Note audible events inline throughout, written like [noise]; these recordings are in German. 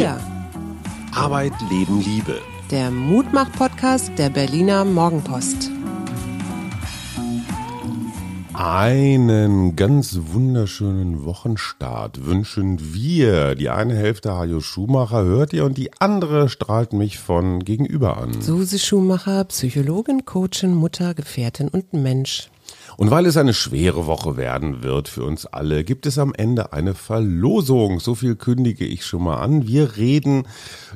Wir. Arbeit, Leben, Liebe. Der Mutmach-Podcast der Berliner Morgenpost. Einen ganz wunderschönen Wochenstart wünschen wir. Die eine Hälfte Hajo Schumacher hört ihr und die andere strahlt mich von gegenüber an. Suse Schumacher, Psychologin, Coachin, Mutter, Gefährtin und Mensch. Und weil es eine schwere Woche werden wird für uns alle, gibt es am Ende eine Verlosung. So viel kündige ich schon mal an. Wir reden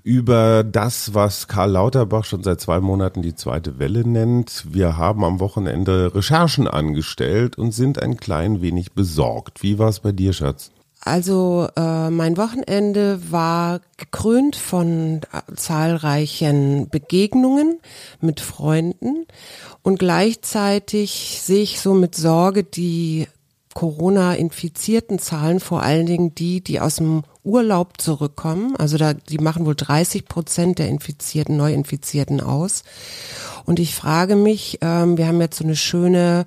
über das, was Karl Lauterbach schon seit zwei Monaten die zweite Welle nennt. Wir haben am Wochenende Recherchen angestellt und sind ein klein wenig besorgt. Wie war es bei dir, Schatz? Also äh, mein Wochenende war gekrönt von äh, zahlreichen Begegnungen mit Freunden und gleichzeitig sehe ich so mit Sorge die Corona-infizierten Zahlen, vor allen Dingen die, die aus dem Urlaub zurückkommen. Also da, die machen wohl 30 Prozent der Infizierten, Neuinfizierten aus. Und ich frage mich, ähm, wir haben jetzt so eine schöne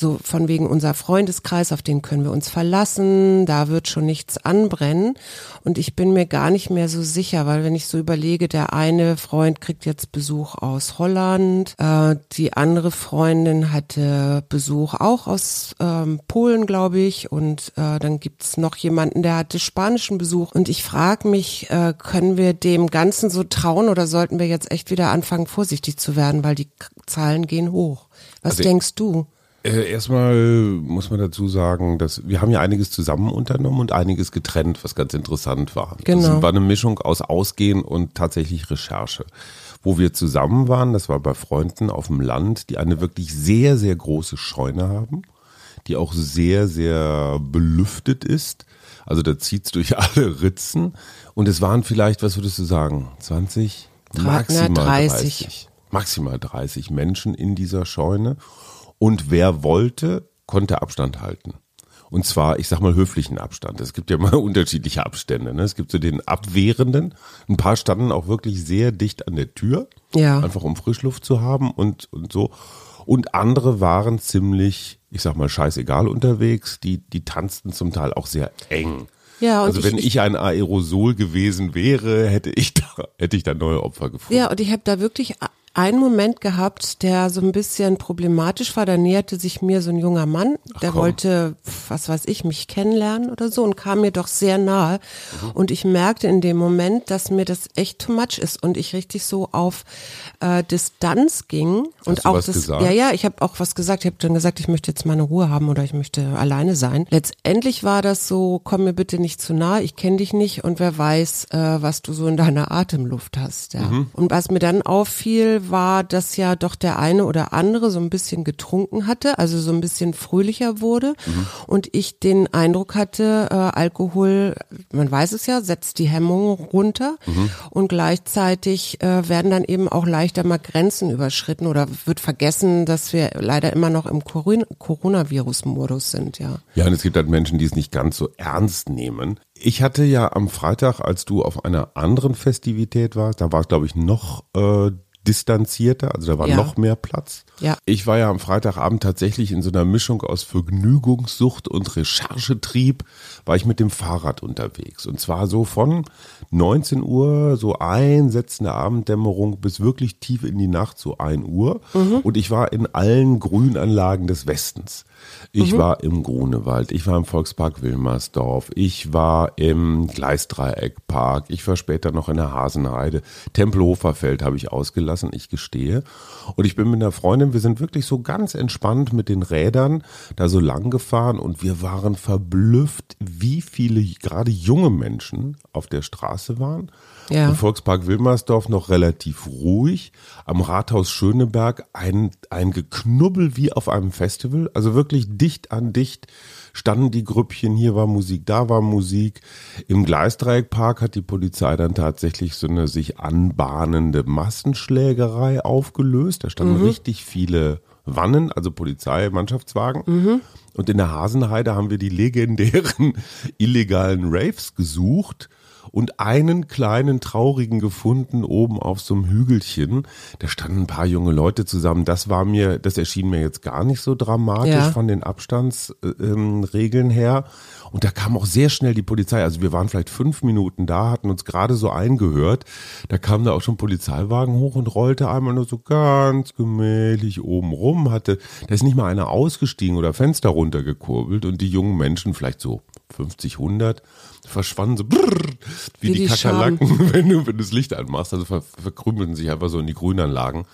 so von wegen unser Freundeskreis, auf den können wir uns verlassen, da wird schon nichts anbrennen. Und ich bin mir gar nicht mehr so sicher, weil wenn ich so überlege, der eine Freund kriegt jetzt Besuch aus Holland, äh, die andere Freundin hatte Besuch auch aus ähm, Polen, glaube ich, und äh, dann gibt's noch jemanden, der hatte spanischen Besuch. Und ich frage mich, äh, können wir dem Ganzen so trauen oder sollten wir jetzt echt wieder anfangen, vorsichtig zu werden, weil die Zahlen gehen hoch? Was also denkst du? Äh, erstmal muss man dazu sagen, dass wir haben ja einiges zusammen unternommen und einiges getrennt, was ganz interessant war. Genau. Das war eine Mischung aus Ausgehen und tatsächlich Recherche. Wo wir zusammen waren, das war bei Freunden auf dem Land, die eine wirklich sehr, sehr große Scheune haben, die auch sehr, sehr belüftet ist. Also da zieht's durch [laughs] alle Ritzen. Und es waren vielleicht, was würdest du sagen, 20? Maximal 30. 30. Maximal 30 Menschen in dieser Scheune. Und wer wollte, konnte Abstand halten. Und zwar, ich sag mal, höflichen Abstand. Es gibt ja mal [laughs] unterschiedliche Abstände. Ne? Es gibt so den Abwehrenden. Ein paar standen auch wirklich sehr dicht an der Tür. Ja. Einfach um Frischluft zu haben und, und so. Und andere waren ziemlich, ich sag mal, scheißegal unterwegs. Die, die tanzten zum Teil auch sehr eng. Ja, und also wenn ich, ich, ein Aerosol gewesen wäre, hätte ich da, hätte ich da neue Opfer gefunden. Ja, und ich habe da wirklich einen Moment gehabt, der so ein bisschen problematisch war. Da näherte sich mir so ein junger Mann, der wollte, was weiß ich, mich kennenlernen oder so und kam mir doch sehr nahe. Mhm. Und ich merkte in dem Moment, dass mir das echt too much ist und ich richtig so auf äh, Distanz ging. Hast und auch das, gesagt? ja, ja, ich habe auch was gesagt. Ich habe dann gesagt, ich möchte jetzt meine Ruhe haben oder ich möchte alleine sein. Letztendlich war das so, komm mir bitte nicht zu nah, ich kenne dich nicht und wer weiß, äh, was du so in deiner Atemluft hast. Ja. Mhm. Und was mir dann auffiel, war, dass ja doch der eine oder andere so ein bisschen getrunken hatte, also so ein bisschen fröhlicher wurde mhm. und ich den Eindruck hatte, äh, Alkohol, man weiß es ja, setzt die Hemmung runter mhm. und gleichzeitig äh, werden dann eben auch leichter mal Grenzen überschritten oder wird vergessen, dass wir leider immer noch im Coronavirus-Modus sind, ja. Ja, und es gibt halt Menschen, die es nicht ganz so ernst nehmen. Ich hatte ja am Freitag, als du auf einer anderen Festivität warst, da war es glaube ich noch äh, distanzierter, also da war Ja. noch mehr Platz. Ja. Ich war ja am Freitagabend tatsächlich in so einer Mischung aus Vergnügungssucht und Recherchetrieb, war ich mit dem Fahrrad unterwegs. Und zwar so von 19 Uhr, so einsetzende Abenddämmerung bis wirklich tief in die Nacht, so 1 Uhr. Und ich war in allen Grünanlagen des Westens. Ich war im Grunewald, ich war im Volkspark Wilmersdorf, ich war im Gleisdreieckpark, ich war später noch in der Hasenheide. Tempelhofer Feld habe ich ausgelassen, ich gestehe. Und ich bin mit einer Freundin, wir sind wirklich so ganz entspannt mit den Rädern da so lang gefahren und wir waren verblüfft, wie viele gerade junge Menschen auf der Straße waren. Ja. Im Volkspark Wilmersdorf noch relativ ruhig. Am Rathaus Schöneberg ein, ein Geknubbel wie auf einem Festival. Also wirklich dicht an dicht standen die Grüppchen. Hier war Musik, da war Musik. Im Gleisdreieckpark hat die Polizei dann tatsächlich so eine sich anbahnende Massenschlägerei aufgelöst. Da standen richtig viele Wannen, also Polizei, Mannschaftswagen. Und in der Hasenheide haben wir die legendären [laughs] illegalen Raves gesucht. Und einen kleinen traurigen gefunden oben auf so einem Hügelchen. Da standen ein paar junge Leute zusammen. Das war mir, das erschien mir jetzt gar nicht so dramatisch Ja. von den Abstandsregeln her. Und da kam auch sehr schnell die Polizei. Also wir waren vielleicht fünf Minuten da, hatten uns gerade so eingehört. Da kam da auch schon ein Polizeiwagen hoch und rollte einmal nur so ganz gemächlich oben rum. Hatte, da ist nicht mal einer ausgestiegen oder Fenster runtergekurbelt und die jungen Menschen, vielleicht so 50, 100, verschwanden so brrr, wie, Wie die, die Kakerlaken, [laughs] wenn du, wenn du das Licht anmachst. Also ver, verkrümelten sich einfach so in die Grünanlagen.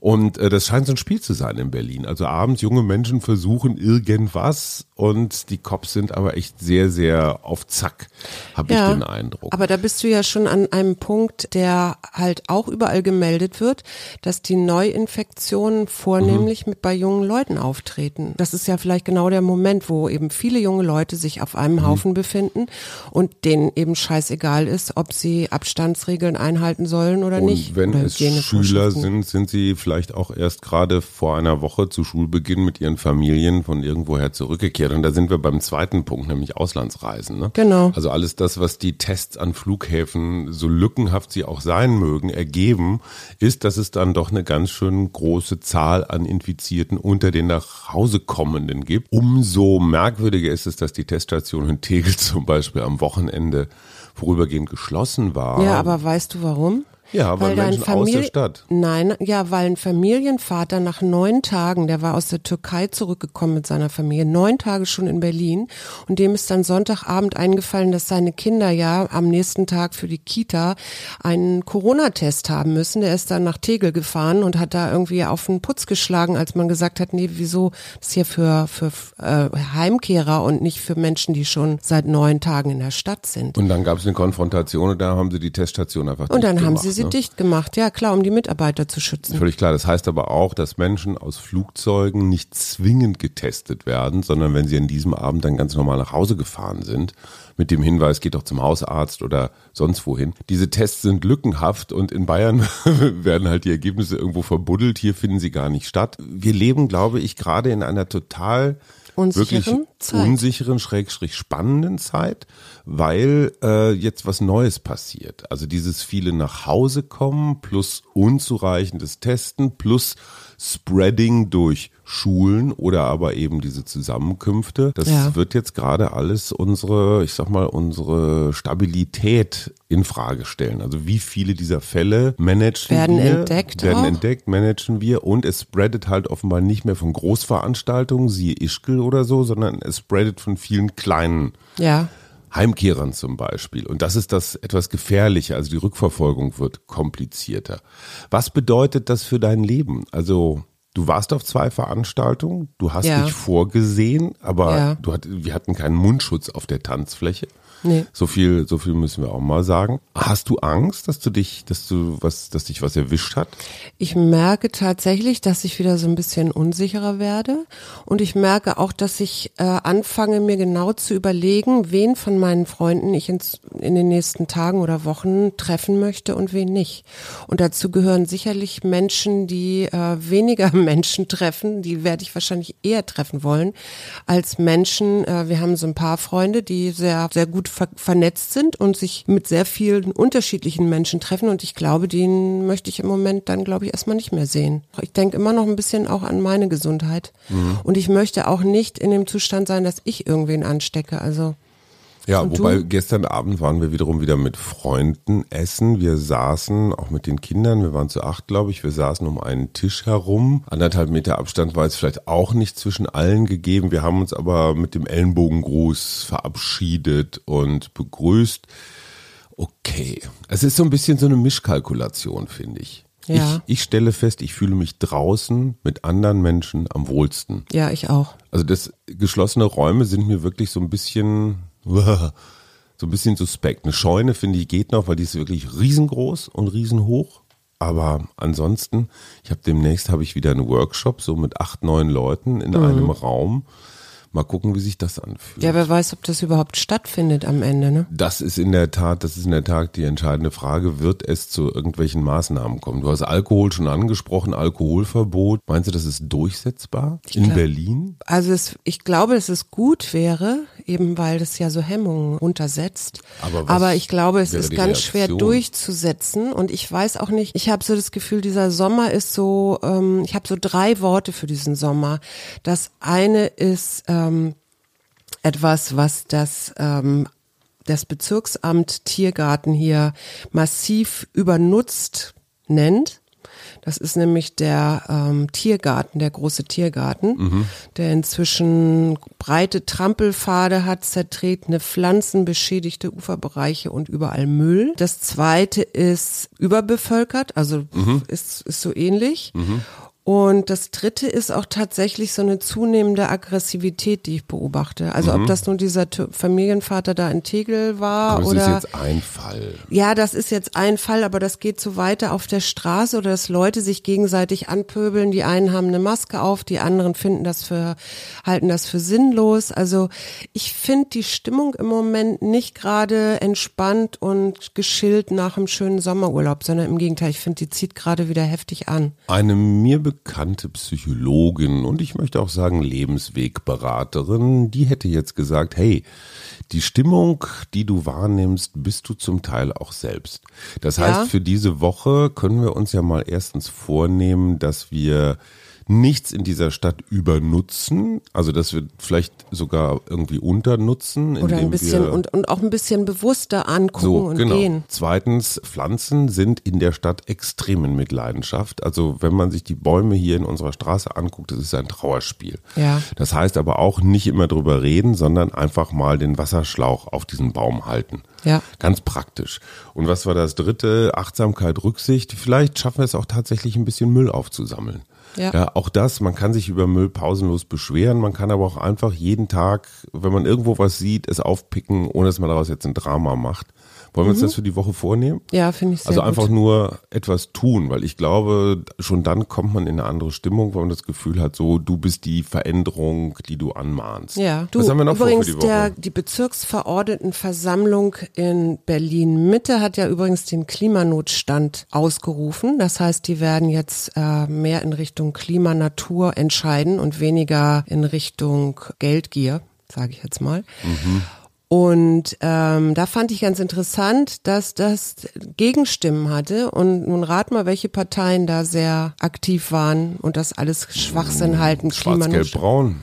Und äh, das scheint so ein Spiel zu sein in Berlin. Also abends junge Menschen versuchen irgendwas und die Cops sind aber echt sehr, sehr auf Zack, habe ich den Eindruck. Aber da bist du ja schon an einem Punkt, der halt auch überall gemeldet wird, dass die Neuinfektionen vornehmlich Mhm. mit bei jungen Leuten auftreten. Das ist ja vielleicht genau der Moment, wo eben viele junge Leute sich auf einem Mhm. Haufen befinden und denen eben scheißegal ist, ob sie Abstandsregeln einhalten sollen oder Und nicht. wenn oder es Schüler sind, sind sie vielleicht auch erst gerade vor einer Woche zu Schulbeginn mit ihren Familien von irgendwoher zurückgekehrt. Und da sind wir beim zweiten Punkt, nämlich Auslandsreisen. Ne? Genau. Also alles das, was die Tests an Flughäfen, so lückenhaft sie auch sein mögen, ergeben, ist, dass es dann doch eine ganz schön große Zahl an Infizierten unter den nach Hause kommenden gibt. Umso merkwürdiger ist es, dass die Teststation in Tegel [laughs] zum Beispiel am Wochenende vorübergehend geschlossen war. Ja, aber weißt du warum? Ja, weil dein Menschen aus der Stadt. Nein, ja, weil ein Familienvater nach neun Tagen, der war aus der Türkei zurückgekommen mit seiner Familie, neun Tage schon in Berlin und dem ist dann Sonntagabend eingefallen, dass seine Kinder ja am nächsten Tag für die Kita einen Corona-Test haben müssen. Der ist dann nach Tegel gefahren und hat da irgendwie auf den Putz geschlagen, als man gesagt hat, nee, wieso das ist hier für, für äh, Heimkehrer und nicht für Menschen, die schon seit neun Tagen in der Stadt sind. Und dann gab es eine Konfrontation und da haben sie die Teststation einfach Und dann dicht haben gemacht, sie sie ne? dicht gemacht, ja klar, um die Mitarbeiter zu schützen. Völlig klar. Das heißt aber auch, dass Menschen aus Flugzeugen nicht zwingend getestet werden, sondern wenn sie an diesem Abend dann ganz normal nach Hause gefahren sind, mit dem Hinweis, geht doch zum Hausarzt oder sonst wohin. Diese Tests sind lückenhaft und in Bayern [laughs] werden halt die Ergebnisse irgendwo verbuddelt. Hier finden sie gar nicht statt. Wir leben, glaube ich, gerade in einer total Unsicheren wirklich Zeit. unsicheren, schrägstrich spannenden Zeit, weil äh, jetzt was Neues passiert. Also dieses viele nach Hause kommen plus unzureichendes Testen plus Spreading durch Schulen oder aber eben diese Zusammenkünfte. Das Ja. wird jetzt gerade alles unsere, ich sag mal, unsere Stabilität in Frage stellen. Also wie viele dieser Fälle managen Werden wir, entdeckt werden auch? entdeckt, managen wir und es spreadet halt offenbar nicht mehr von Großveranstaltungen, siehe Ischgl oder so, sondern es spreadet von vielen kleinen Ja, Heimkehrern zum Beispiel. Und das ist das etwas gefährlicher. Also die Rückverfolgung wird komplizierter. Was bedeutet das für dein Leben? Also du warst auf zwei Veranstaltungen, du hast Ja. dich vorgesehen, aber Ja. du hat, wir hatten keinen Mundschutz auf der Tanzfläche. Nee. So viel, so viel müssen wir auch mal sagen. Hast du Angst, dass du dich, dass du was, dass dich was erwischt hat? ich merke tatsächlich, dass ich wieder so ein bisschen unsicherer werde und ich merke auch, dass ich äh, anfange, mir genau zu überlegen, wen von meinen Freunden ich ins, in den nächsten Tagen oder Wochen treffen möchte und wen nicht. Und dazu gehören sicherlich Menschen, die äh, weniger [laughs] Menschen treffen, die werde ich wahrscheinlich eher treffen wollen, als Menschen, äh, wir haben so ein paar Freunde, die sehr, sehr gut ver vernetzt sind und sich mit sehr vielen unterschiedlichen Menschen treffen. Und ich glaube, den möchte ich im Moment dann, glaube ich, erstmal nicht mehr sehen. Ich denke immer noch ein bisschen auch an meine Gesundheit. Und ich möchte auch nicht in dem Zustand sein, dass ich irgendwen anstecke, also Ja, Und wobei du? gestern Abend waren wir wiederum wieder mit Freunden essen. Wir saßen auch mit den Kindern, wir waren zu acht, glaube ich, wir saßen um einen Tisch herum. Anderthalb Meter Abstand war jetzt vielleicht auch nicht zwischen allen gegeben. Wir haben uns aber mit dem Ellenbogengruß verabschiedet und begrüßt. Okay. Es ist so ein bisschen so eine Mischkalkulation, finde ich. Ja. Ich, ich stelle fest, ich fühle mich draußen mit anderen Menschen am wohlsten. ja, ich auch. Also das geschlossene Räume sind mir wirklich so ein bisschen [laughs] so ein bisschen suspekt. Eine Scheune finde ich geht noch, weil die ist wirklich riesengroß und riesenhoch. Aber ansonsten, ich habe demnächst habe ich wieder einen Workshop so mit acht neun Leuten in einem Raum. Mal gucken, wie sich das anfühlt. Ja, wer weiß, ob das überhaupt stattfindet am Ende, ne? Das ist in der Tat, das ist in der Tat die entscheidende Frage. Wird es zu irgendwelchen Maßnahmen kommen? Du hast Alkohol schon angesprochen, Alkoholverbot. Meinst du, das ist durchsetzbar in glaub- Berlin? Also es, ich glaube, dass es gut wäre, eben weil das ja so Hemmungen untersetzt. Aber Aber ich glaube, es ist ganz schwer durchzusetzen und ich weiß auch nicht, ich habe so das Gefühl, dieser Sommer ist so, ähm, ich habe so drei Worte für diesen Sommer. Das eine ist ähm, etwas, was das ähm, das Bezirksamt Tiergarten hier massiv übernutzt nennt. Das ist nämlich der ähm, Tiergarten, der große Tiergarten, der inzwischen breite Trampelpfade hat, zertretene Pflanzen, beschädigte Uferbereiche und überall Müll. Das zweite ist überbevölkert, also ist, ist so ähnlich. Und das dritte ist auch tatsächlich so eine zunehmende Aggressivität, die ich beobachte. Also ob das nun dieser Familienvater da in Tegel war Aber es oder ist jetzt ein Fall. ja, das ist jetzt ein Fall, aber das geht so weiter auf der Straße oder dass Leute sich gegenseitig anpöbeln. Die einen haben eine Maske auf, die anderen finden das für, halten das für sinnlos. Also ich finde die Stimmung im Moment nicht gerade entspannt und geschillt nach einem schönen Sommerurlaub, sondern im Gegenteil, ich finde, die zieht gerade wieder heftig an. Eine mir bekannte Psychologin und ich möchte auch sagen Lebenswegberaterin, die hätte jetzt gesagt, hey, die Stimmung, die du wahrnimmst, bist du zum Teil auch selbst. Das Ja. heißt, für diese Woche können wir uns ja mal erstens vornehmen, dass wir nichts in dieser Stadt übernutzen, also dass wir vielleicht sogar irgendwie unternutzen, Oder ein bisschen wir und, und auch ein bisschen bewusster angucken so, und genau. gehen. Zweitens, Pflanzen sind in der Stadt extrem in Mitleidenschaft. Also wenn man sich die Bäume hier in unserer Straße anguckt, das ist ein Trauerspiel. Ja. Das heißt aber auch nicht immer drüber reden, sondern einfach mal den Wasserschlauch auf diesen Baum halten. Ja. Ganz praktisch. Und was war das dritte? Achtsamkeit, Rücksicht. Vielleicht schaffen wir es auch tatsächlich ein bisschen Müll aufzusammeln. Ja. ja, auch das, man kann sich über Müll pausenlos beschweren, man kann aber auch einfach jeden Tag, wenn man irgendwo was sieht, es aufpicken, ohne dass man daraus jetzt ein Drama macht. Wollen wir uns das für die Woche vornehmen? Ja, finde ich Mhm. sehr Also gut. einfach nur etwas tun, weil ich glaube, schon dann kommt man in eine andere Stimmung, weil man das Gefühl hat, so du bist die Veränderung, die du anmahnst. Ja, du, Was haben wir noch übrigens vor für die Woche? Der, die Bezirksverordnetenversammlung in Berlin Mitte hat ja übrigens den Klimanotstand ausgerufen. Das heißt, die werden jetzt äh, mehr in Richtung Klima, Natur entscheiden und weniger in Richtung Geldgier, sage ich jetzt mal. Mhm. Und ähm, da fand ich ganz interessant, dass das Gegenstimmen hatte. Und nun rat mal, welche Parteien da sehr aktiv waren und das alles Schwachsinn halten. Schwarz, Gelb, Klimanotstand. Braun,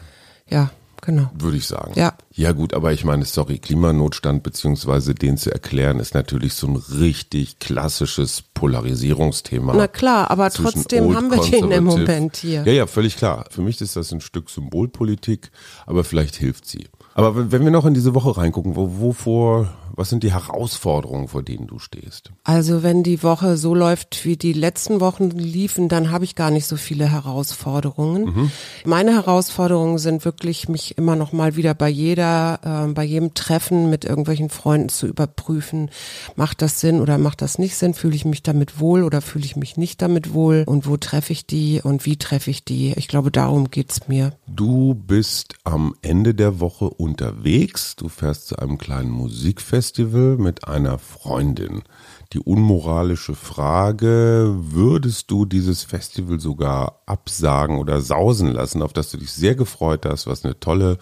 Ja, genau. würde ich sagen. Ja. Ja gut, aber ich meine, sorry, Klimanotstand beziehungsweise den zu erklären, ist natürlich so ein richtig klassisches Polarisierungsthema. Na klar, aber trotzdem haben wir den im Moment hier. Ja, ja, völlig klar. Für mich ist das ein Stück Symbolpolitik, aber vielleicht hilft sie. Aber wenn- wenn wir noch in diese Woche reingucken, wo, wovor, was sind die Herausforderungen, vor denen du stehst? Also wenn die Woche so läuft, wie die letzten Wochen liefen, dann habe ich gar nicht so viele Herausforderungen. Mhm. Meine Herausforderungen sind wirklich, mich immer noch mal wieder bei jeder, äh, bei jedem Treffen mit irgendwelchen Freunden zu überprüfen, macht das Sinn oder macht das nicht Sinn? Fühle ich mich damit wohl oder fühle ich mich nicht damit wohl? Und wo treffe ich die und wie treffe ich die? Ich glaube, darum geht's mir. Du bist am Ende der Woche unterwegs. Du fährst zu einem kleinen Musikfestival mit einer Freundin. Die unmoralische Frage, würdest du dieses Festival sogar absagen oder sausen lassen, auf das du dich sehr gefreut hast, was eine tolle,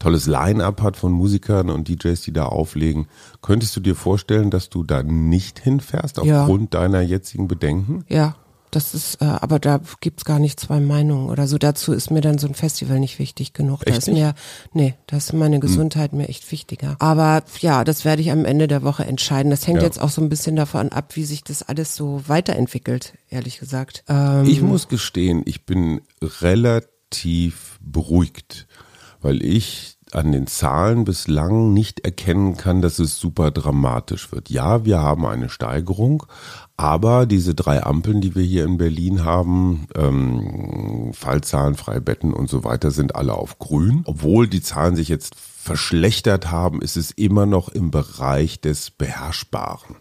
tolles Line-up hat von Musikern und DJs, die da auflegen. Könntest du dir vorstellen, dass du da nicht hinfährst Ja. aufgrund deiner jetzigen Bedenken? Ja, das ist, äh, aber da gibt's gar nicht zwei Meinungen oder so. Dazu ist mir dann so ein Festival nicht wichtig genug. Da Echt ist nicht? Hm. mir, nee, da ist meine Gesundheit mir echt wichtiger. Aber ja, das werde ich am Ende der Woche entscheiden. Das hängt Ja. jetzt auch so ein bisschen davon ab, wie sich das alles so weiterentwickelt, ehrlich gesagt. Ähm, Ich muss gestehen, ich bin relativ beruhigt, weil ich an den Zahlen bislang nicht erkennen kann, dass es super dramatisch wird. Ja, wir haben eine Steigerung, aber diese drei Ampeln, die wir hier in Berlin haben, ähm, Fallzahlen, Freibetten und so weiter, sind alle auf grün. Obwohl die Zahlen sich jetzt verschlechtert haben, ist es immer noch im Bereich des Beherrschbaren.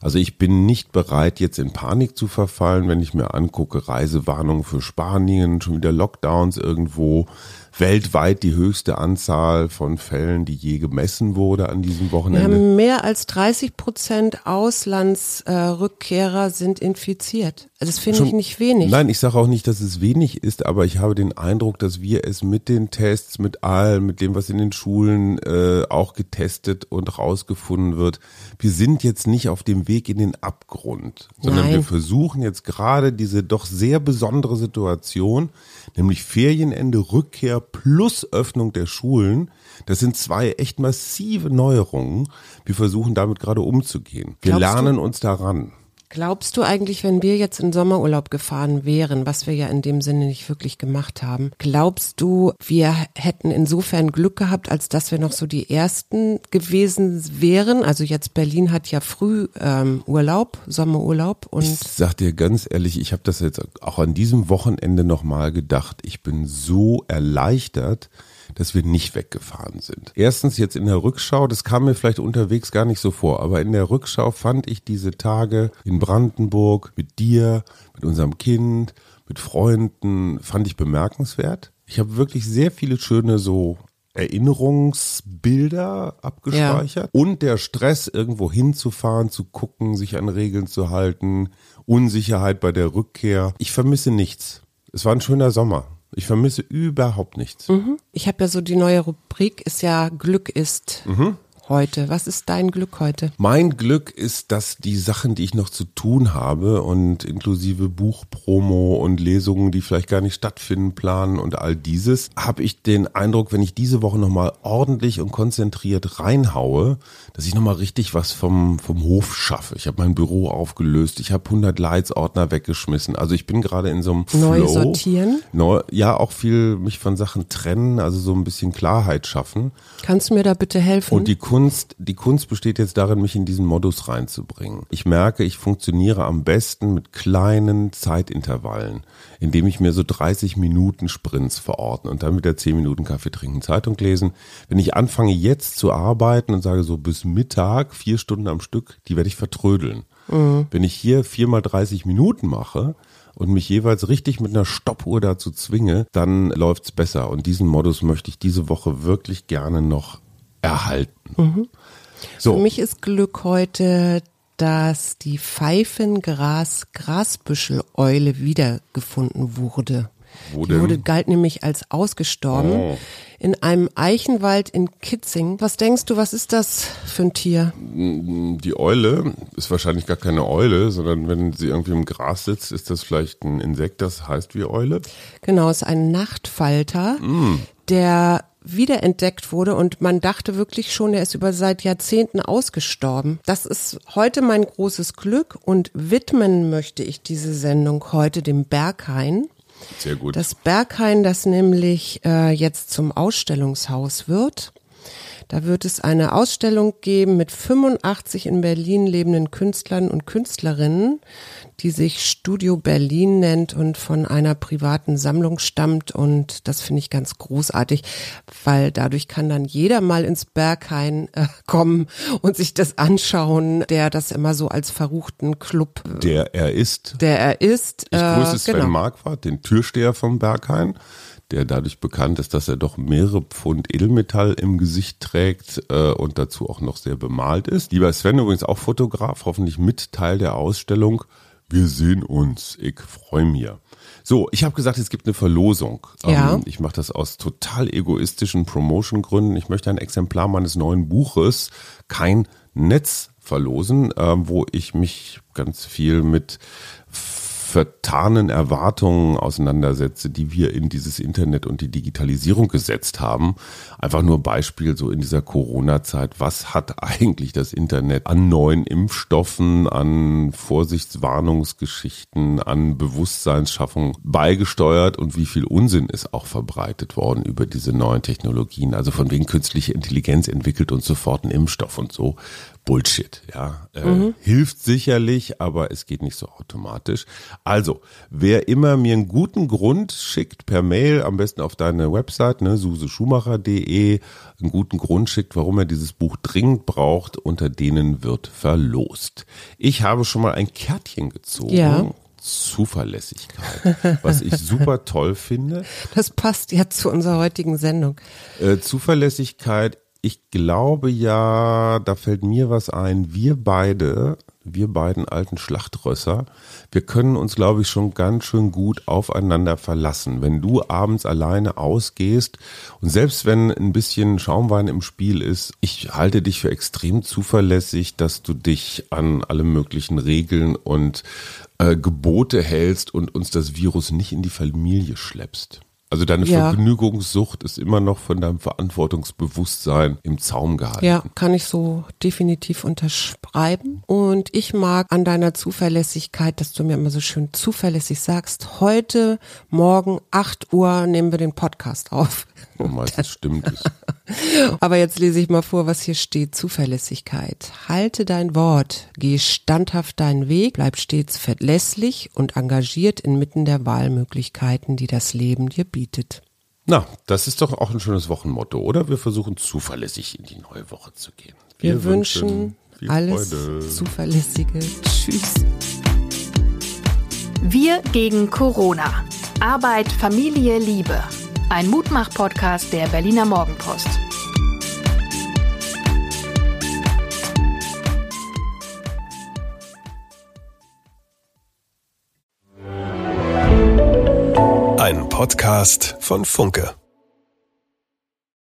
Also ich bin nicht bereit, jetzt in Panik zu verfallen, wenn ich mir angucke, Reisewarnungen für Spanien, schon wieder Lockdowns irgendwo, weltweit die höchste Anzahl von Fällen, die je gemessen wurde an diesem wir Wochenende. haben mehr als 30 Prozent Auslandsrückkehrer sind infiziert. Also das finde ich nicht wenig. Nein, ich sage auch nicht, dass es wenig ist, aber ich habe den Eindruck, dass wir es mit den Tests, mit allem, mit dem, was in den Schulen Schulen äh, auch getestet und rausgefunden wird, wir sind jetzt nicht auf dem Weg in den Abgrund, sondern Nein. wir versuchen jetzt gerade diese doch sehr besondere Situation, nämlich Ferienende, Rückkehr plus Öffnung der Schulen, das sind zwei echt massive Neuerungen. Wir versuchen damit gerade umzugehen. Wir Glaubst du- lernen uns daran. Glaubst du eigentlich, wenn wir jetzt in Sommerurlaub gefahren wären, was wir ja in dem Sinne nicht wirklich gemacht haben, glaubst du, wir hätten insofern Glück gehabt, als dass wir noch so die Ersten gewesen wären? Also jetzt Berlin hat ja früh ähm, Urlaub, Sommerurlaub und Ich sag dir ganz ehrlich, ich habe das jetzt auch an diesem Wochenende nochmal gedacht. Ich bin so erleichtert, dass wir nicht weggefahren sind. Erstens jetzt in der Rückschau, das kam mir vielleicht unterwegs gar nicht so vor, aber in der Rückschau fand ich diese Tage in Brandenburg mit dir, mit unserem Kind, mit Freunden, fand ich bemerkenswert. Ich habe wirklich sehr viele schöne so Erinnerungsbilder abgespeichert und der Stress, irgendwo hinzufahren, zu gucken, sich an Regeln zu halten, Unsicherheit bei der Rückkehr. Ich vermisse nichts. Es war ein schöner Sommer. Ich vermisse überhaupt nichts. ich habe ja so die neue Rubrik, ist ja Glück ist heute. Was ist dein Glück heute? Mein Glück ist, dass die Sachen, die ich noch zu tun habe und inklusive Buchpromo und Lesungen, die vielleicht gar nicht stattfinden, planen und all dieses, habe ich den Eindruck, wenn ich diese Woche nochmal ordentlich und konzentriert reinhaue, dass ich nochmal richtig was vom, vom Hof schaffe. Ich habe mein Büro aufgelöst, ich habe 100 Leitsordner weggeschmissen. Also ich bin gerade in so einem Neu Flow. sortieren? Neu, ja, auch viel mich von Sachen trennen, also so ein bisschen Klarheit schaffen. Kannst du mir da bitte helfen? Und die Kunst, die Kunst besteht jetzt darin, mich in diesen Modus reinzubringen. Ich merke, ich funktioniere am besten mit kleinen Zeitintervallen, indem ich mir so 30 Minuten Sprints verordne und dann wieder 10 Minuten Kaffee trinken, Zeitung lesen. Wenn ich anfange jetzt zu arbeiten und sage so bis Mittag, vier Stunden am Stück, die werde ich vertrödeln. Wenn ich hier viermal 30 Minuten mache, und mich jeweils richtig mit einer Stoppuhr dazu zwinge, dann läuft's besser. Und diesen Modus möchte ich diese Woche wirklich gerne noch erhalten. So, Für mich ist Glück heute, dass die Pfeifengras-Grasbüschel-Eule wiedergefunden wurde. Wo die denn? wurde, galt nämlich als ausgestorben. Oh. In einem Eichenwald in Kitzing. Was denkst du, was ist das für ein Tier? die Eule ist wahrscheinlich gar keine Eule, sondern wenn sie irgendwie im Gras sitzt, ist das vielleicht ein Insekt, das heißt wie Eule. Genau, es ist ein Nachtfalter, der wiederentdeckt wurde und man dachte wirklich schon, er ist über seit Jahrzehnten ausgestorben. Das ist heute mein großes Glück und widmen möchte ich diese Sendung heute dem Berghain. Sehr gut. Das Berghain, das nämlich äh, jetzt zum Ausstellungshaus wird. Da wird es eine Ausstellung geben mit 85 in Berlin lebenden Künstlern und Künstlerinnen, die sich Studio Berlin nennt und von einer privaten Sammlung stammt. Und das finde ich ganz großartig, weil dadurch kann dann jeder mal ins Berghain äh, kommen und sich das anschauen, der das immer so als verruchten Club, äh, der er ist. der er ist. Ich äh, grüße Sven genau. Marquardt, den Türsteher vom Berghain, der dadurch bekannt ist, dass er doch mehrere Pfund Edelmetall im Gesicht trägt äh, und dazu auch noch sehr bemalt ist. Lieber Sven, übrigens auch Fotograf, hoffentlich mit Teil der Ausstellung. Wir sehen uns. Ich freue mich. So, ich habe gesagt, es gibt eine Verlosung. Ja. Ähm, ich mache das aus total egoistischen Promotion-Gründen. Ich möchte ein Exemplar meines neuen Buches, kein Netz, verlosen, ähm, wo ich mich ganz viel mit vertanen Erwartungen auseinandersetze, die wir in dieses Internet und die Digitalisierung gesetzt haben. Einfach nur Beispiel so in dieser Corona-Zeit. Was hat eigentlich das Internet an neuen Impfstoffen, an Vorsichtswarnungsgeschichten, an Bewusstseinsschaffung beigesteuert und wie viel Unsinn ist auch verbreitet worden über diese neuen Technologien? Also von wegen künstliche Intelligenz entwickelt uns sofort einen Impfstoff und so. Bullshit, ja. Äh, Hilft sicherlich, aber es geht nicht so automatisch. Also, wer immer mir einen guten Grund schickt per Mail, am besten auf deine Website, ne, suseschumacher.de, einen guten Grund schickt, warum er dieses Buch dringend braucht, unter denen wird verlost. Ich habe schon mal ein Kärtchen gezogen. Ja. Zuverlässigkeit, was ich super [laughs] toll finde. Das passt ja zu unserer heutigen Sendung. Äh, Zuverlässigkeit ich glaube ja, da fällt mir was ein. Wir beide, wir beiden alten Schlachtrösser, wir können uns, glaube ich, schon ganz schön gut aufeinander verlassen. Wenn du abends alleine ausgehst und selbst wenn ein bisschen Schaumwein im Spiel ist, ich halte dich für extrem zuverlässig, dass du dich an alle möglichen Regeln und äh, Gebote hältst und uns das Virus nicht in die Familie schleppst. Also deine Ja. Vergnügungssucht ist immer noch von deinem Verantwortungsbewusstsein im Zaum gehalten. Ja, kann ich so definitiv unterschreiben. Und ich mag an deiner Zuverlässigkeit, dass du mir immer so schön zuverlässig sagst, heute Morgen 8 Uhr nehmen wir den Podcast auf. [laughs] Und meistens stimmt es. [laughs] Aber jetzt lese ich mal vor, was hier steht. Zuverlässigkeit. Halte dein Wort, geh standhaft deinen Weg, bleib stets verlässlich und engagiert inmitten der Wahlmöglichkeiten, die das Leben dir bietet. Na, das ist doch auch ein schönes Wochenmotto, oder? Wir versuchen zuverlässig in die neue Woche zu gehen. Wir, wünschen viel alles Freude. Zuverlässige. Tschüss. Wir gegen Corona. Arbeit, Familie, Liebe. Ein Mutmach-Podcast der Berliner Morgenpost. Ein Podcast von Funke.